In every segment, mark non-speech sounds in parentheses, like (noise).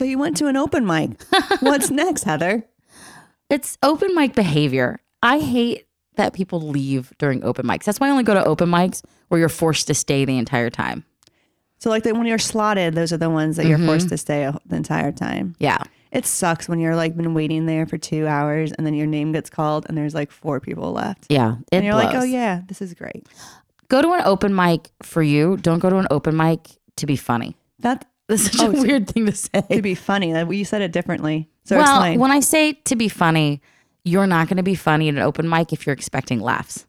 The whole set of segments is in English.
So you went to an open mic. (laughs) What's next, Heather? It's open mic behavior. I hate that people leave during open mics. That's why I only go to open mics where you're forced to stay the entire time. So like the, when you're slotted, those are the ones that you're mm-hmm. forced to stay a- the entire time. Yeah. It sucks when you're like been waiting there for two hours and then your name gets called and there's like four people left. Yeah. And you're like, oh yeah, this is great. Go to an open mic for you. Don't go to an open mic to be funny. That That's such Oh, a weird thing to say. to be funny. That you said it differently. So well, explain. when I say to be funny, you're not going to be funny at an open mic if you're expecting laughs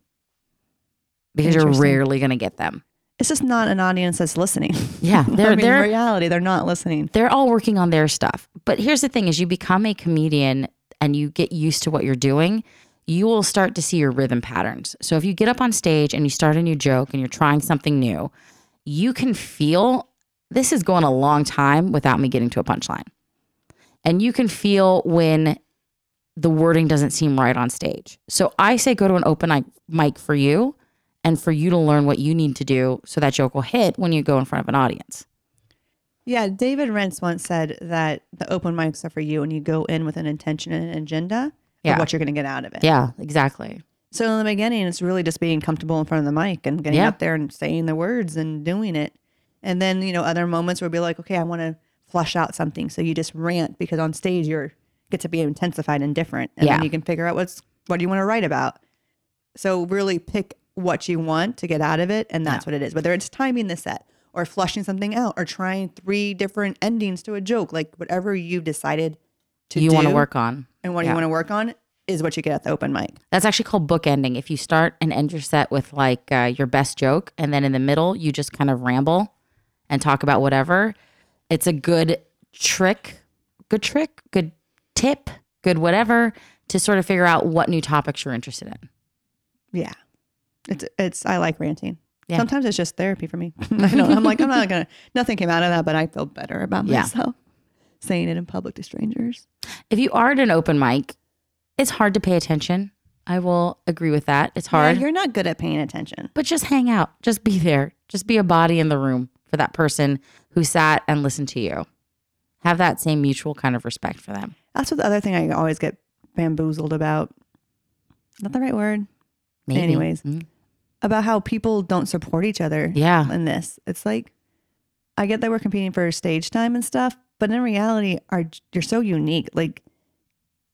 because you're rarely going to get them. it's just not an audience that's listening. Yeah, (laughs) they're mean, in they're reality, they're not listening. they're all working on their stuff. But here's the thing: is you become a comedian and you get used to what you're doing, you will start to see your rhythm patterns. So if you get up on stage and you start a new joke and you're trying something new, you can feel this is going a long time without me getting to a punchline. And you can feel when the wording doesn't seem right on stage. So I say go to an open mic- for you and for you to learn what you need to do so that joke will hit when you go in front of an audience. Yeah, David Rentz once said that the open mics are for you and you go in with an intention and an agenda Yeah. of what you're going to get out of it. Yeah, exactly. So in the beginning, it's really just being comfortable in front of the mic and getting Yeah. up there and saying the words and doing it. And then, you know, other moments where it'll be like, okay, I want to flush out something. So you just rant because on stage you're get to be intensified and different. And Yeah. then you can figure out what's what do you want to write about. So really pick what you want to get out of it, and that's what it is. Whether it's timing the set or flushing something out or trying three different endings to a joke, like whatever you've decided to you do want to work on. and what yeah. you want to work on is what you get at the open mic. That's actually called bookending. If you start and end your set with like uh, your best joke, and then in the middle you just kind of ramble and talk about whatever, it's a good trick, good trick, good tip, good whatever to sort of figure out what new topics you're interested in. Yeah. It's it's I like ranting. Yeah. Sometimes it's just therapy for me. (laughs) I know. I'm like, I'm not gonna nothing came out of that, but I feel better about Yeah. myself (laughs) saying it in public to strangers. If you are at an open mic, it's hard to pay attention. I will agree with that. It's hard, Yeah, you're not good at paying attention. but just hang out, just be there, just be a body in the room for that person who sat and listened to you. Have that same mutual kind of respect for them. That's what the other thing I always get bamboozled about. Not the right word. Maybe. Anyways. Mm. About how people don't support each other Yeah. in this. It's like I get that we're competing for stage time and stuff, but in reality, are you're so unique. Like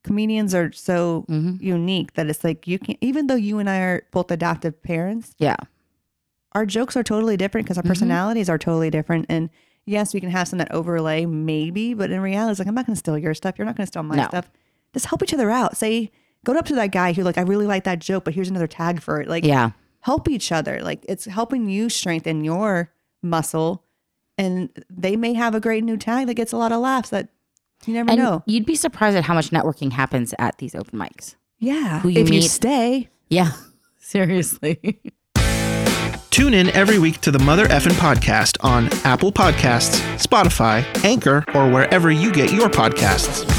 comedians are so Mhm. unique that it's like you can even though you and I are both adoptive parents, Yeah. Our jokes are totally different because our Mhm. personalities are totally different. And yes, we can have some that overlay, maybe, but in reality, it's like I'm not going to steal your stuff. You're not going to steal my No. stuff. Just help each other out. Say, go up to that guy who like I really like that joke, but here's another tag for it. Like, Yeah. help each other. Like it's helping you strengthen your muscle, and they may have a great new tag that gets a lot of laughs. That you never And know. you'd be surprised at how much networking happens at these open mics. Yeah, who you if you stay. Yeah. (laughs) Seriously. Tune in every week to the Mother Effin Podcast on Apple Podcasts, Spotify, Anchor, or wherever you get your podcasts.